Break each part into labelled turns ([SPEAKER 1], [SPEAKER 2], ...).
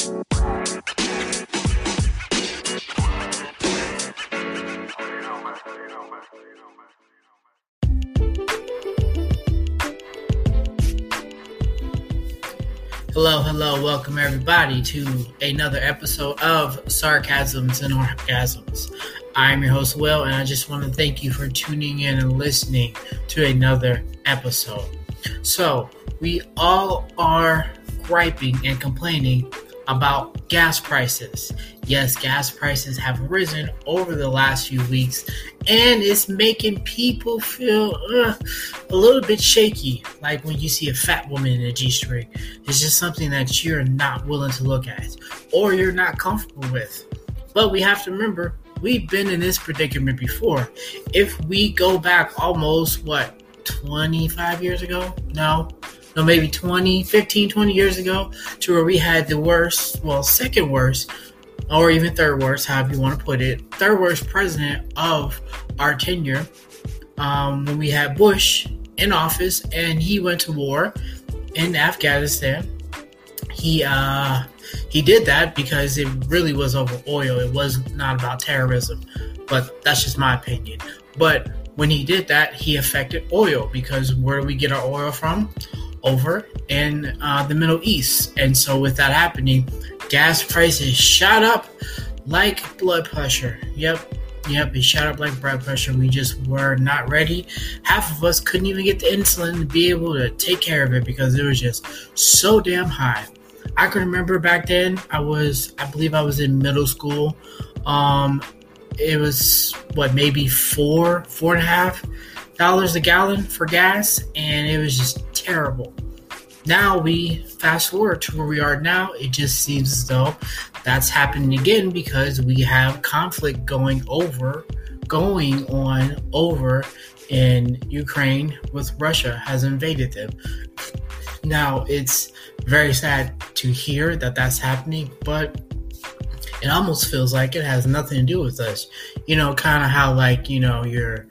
[SPEAKER 1] Hello, hello, welcome everybody to another episode of Sarcasms and Orgasms. I'm your host, Will, and I just want to thank you for tuning in and listening to another episode. So, we all are griping and complaining about gas prices. Yes, gas prices have risen over the last few weeks, and it's making people feel uh, a little bit shaky. Like when you see a fat woman in a G string, it's just something that you're not willing to look at or you're not comfortable with. But we have to remember we've been in this predicament before. If we go back almost, what, 25 years ago? No, no, maybe 20, 15, 20 years ago, to where we had the worst, well, second worst, or even third worst, however you want to put it, third worst president of our tenure um, when we had Bush in office and he went to war in Afghanistan. He uh, he did that because it really was over oil. It was not about terrorism, but that's just my opinion. But when he did that, he affected oil because where do we get our oil from? Over in uh, the Middle East. And so, with that happening, gas prices shot up like blood pressure. Yep, yep, it shot up like blood pressure. We just were not ready. Half of us couldn't even get the insulin to be able to take care of it because it was just so damn high. I can remember back then, I was, I believe I was in middle school. Um, it was what maybe four, four and a half dollars a gallon for gas, and it was just terrible. Now we fast forward to where we are now. It just seems as though that's happening again because we have conflict going over, going on over in Ukraine with Russia has invaded them. Now it's very sad to hear that that's happening, but it almost feels like it has nothing to do with us. You know, kind of how like you know you're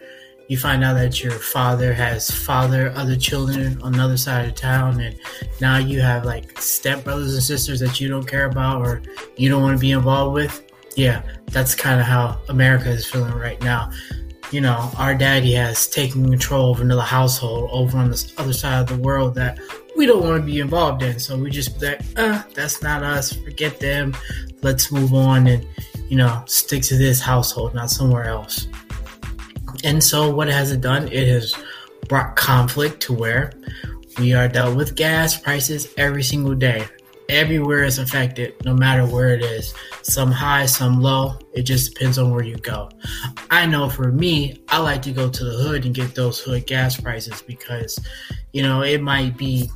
[SPEAKER 1] you find out that your father has father other children on the other side of town and now you have like step brothers and sisters that you don't care about or you don't want to be involved with yeah that's kind of how america is feeling right now. You know our daddy has taken control of another household over on the other side of the world that we don't want to be involved in so we just like uh that's not us forget them let's move on and you know stick to this household not somewhere else and so, what has it done? It has brought conflict to where we are dealt with gas prices every single day. Everywhere is affected, no matter where it is. Some high, some low. It just depends on where you go. I know for me, I like to go to the hood and get those hood gas prices because, you know, it might be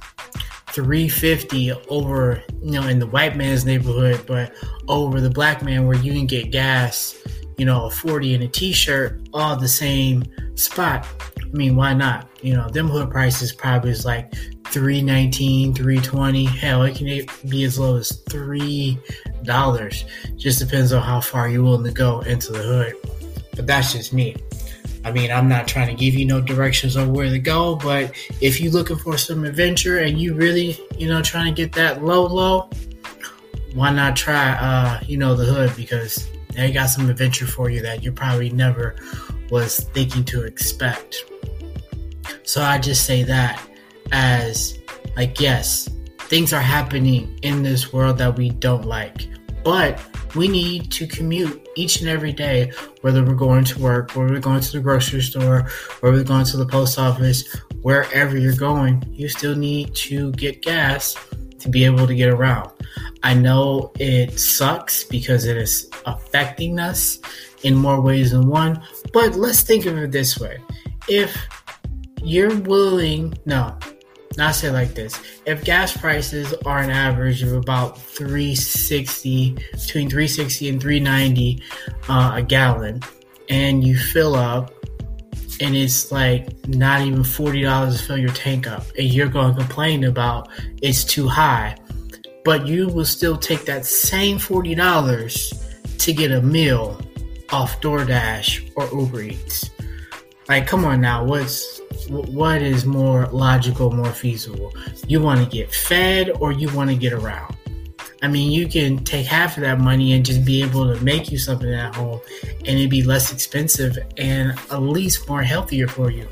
[SPEAKER 1] 350 over, you know, in the white man's neighborhood, but over the black man where you can get gas you know, a 40 and a t-shirt all the same spot. I mean, why not? You know, them hood prices probably is like 319, 320. Hell, it can be as low as three dollars. Just depends on how far you're willing to go into the hood. But that's just me. I mean, I'm not trying to give you no directions on where to go, but if you're looking for some adventure and you really, you know, trying to get that low low, why not try uh, you know, the hood because they got some adventure for you that you probably never was thinking to expect. So I just say that as like yes, things are happening in this world that we don't like. But we need to commute each and every day, whether we're going to work, whether we're going to the grocery store, whether we're going to the post office, wherever you're going, you still need to get gas to be able to get around. I know it sucks because it is affecting us in more ways than one, but let's think of it this way. If you're willing, no, not say like this. If gas prices are an average of about 360, between 360 and 390 uh, a gallon, and you fill up and it's like not even $40 to fill your tank up, and you're going to complain about it's too high but you will still take that same $40 to get a meal off DoorDash or Uber Eats. Like, come on now, what's what is more logical, more feasible? You want to get fed or you want to get around? I mean, you can take half of that money and just be able to make you something at home and it'd be less expensive and at least more healthier for you.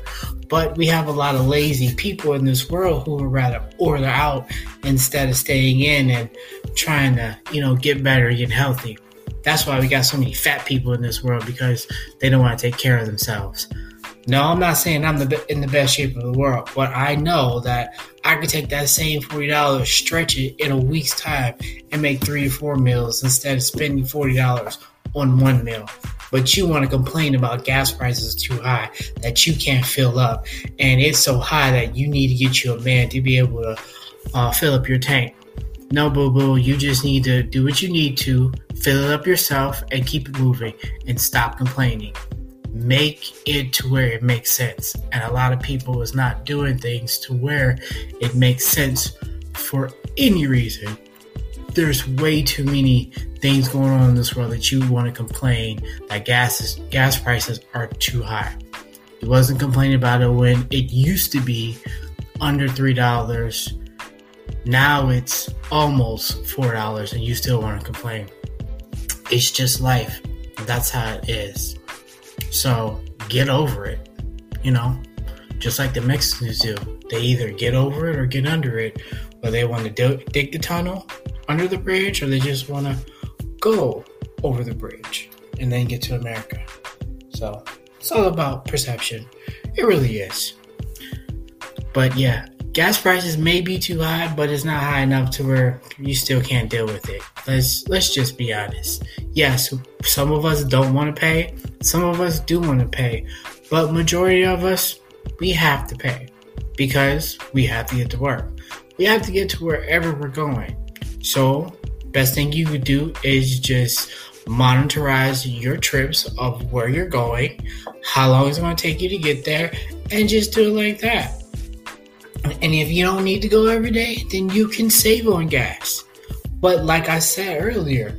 [SPEAKER 1] But we have a lot of lazy people in this world who would rather order out instead of staying in and trying to, you know, get better, and get healthy. That's why we got so many fat people in this world because they don't want to take care of themselves. No, I'm not saying I'm the, in the best shape of the world, but I know that I could take that same forty dollars, stretch it in a week's time, and make three or four meals instead of spending forty dollars on one meal. But you want to complain about gas prices too high that you can't fill up, and it's so high that you need to get you a man to be able to uh, fill up your tank. No, boo boo, you just need to do what you need to, fill it up yourself, and keep it moving, and stop complaining make it to where it makes sense. And a lot of people is not doing things to where it makes sense for any reason. There's way too many things going on in this world that you want to complain that gas is, gas prices are too high. He wasn't complaining about it when it used to be under three dollars. Now it's almost four dollars, and you still want to complain. It's just life. That's how it is. So get over it, you know, just like the Mexicans do. They either get over it or get under it, or they want to do- dig the tunnel under the bridge, or they just want to go over the bridge and then get to America. So it's all about perception. It really is. But yeah, gas prices may be too high, but it's not high enough to where you still can't deal with it. Let's let's just be honest. Yes, some of us don't want to pay, some of us do want to pay, but majority of us we have to pay because we have to get to work. We have to get to wherever we're going. So, best thing you could do is just monitorize your trips of where you're going, how long it's going to take you to get there, and just do it like that. And if you don't need to go every day, then you can save on gas. But like I said earlier,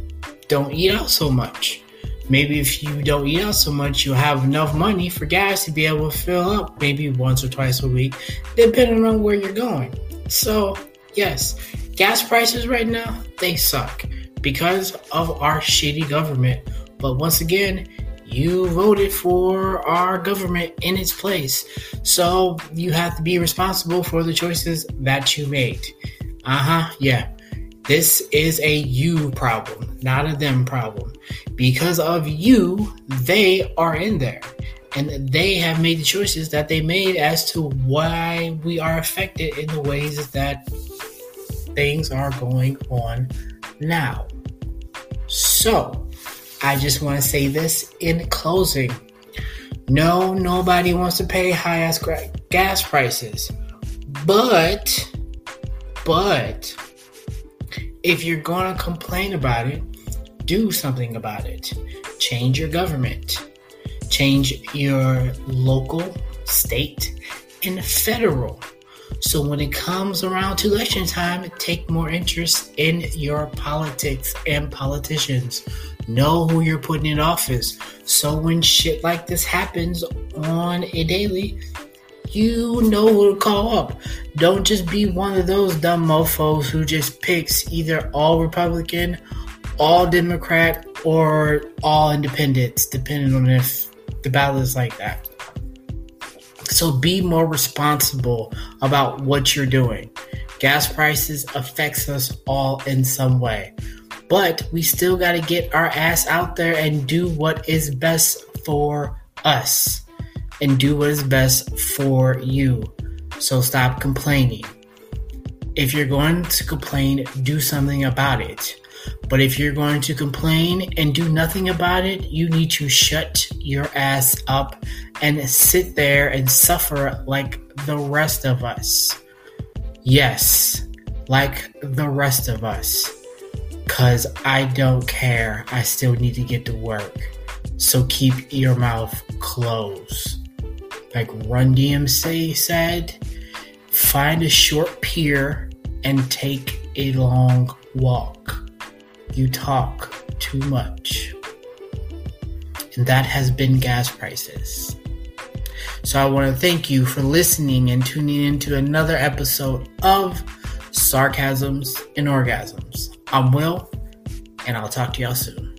[SPEAKER 1] don't eat out so much. Maybe if you don't eat out so much, you'll have enough money for gas to be able to fill up maybe once or twice a week, depending on where you're going. So, yes, gas prices right now, they suck because of our shitty government. But once again, you voted for our government in its place. So you have to be responsible for the choices that you made. Uh huh, yeah. This is a you problem, not a them problem. Because of you, they are in there. And they have made the choices that they made as to why we are affected in the ways that things are going on now. So, I just want to say this in closing. No, nobody wants to pay high ass gas prices. But, but, if you're going to complain about it, do something about it. Change your government, change your local, state, and federal. So when it comes around to election time, take more interest in your politics and politicians. Know who you're putting in office. So when shit like this happens on a daily, you know who to call up. Don't just be one of those dumb mofos who just picks either all Republican, all Democrat, or all independents, depending on if the ballot is like that. So be more responsible about what you're doing. Gas prices affects us all in some way. But we still got to get our ass out there and do what is best for us and do what is best for you. So stop complaining. If you're going to complain, do something about it. But if you're going to complain and do nothing about it, you need to shut your ass up and sit there and suffer like the rest of us. Yes, like the rest of us. Because I don't care. I still need to get to work. So keep your mouth closed like Run DMC said, find a short pier and take a long walk. You talk too much. And that has been gas prices. So I want to thank you for listening and tuning into another episode of Sarcasms and Orgasms. I'm Will, and I'll talk to y'all soon.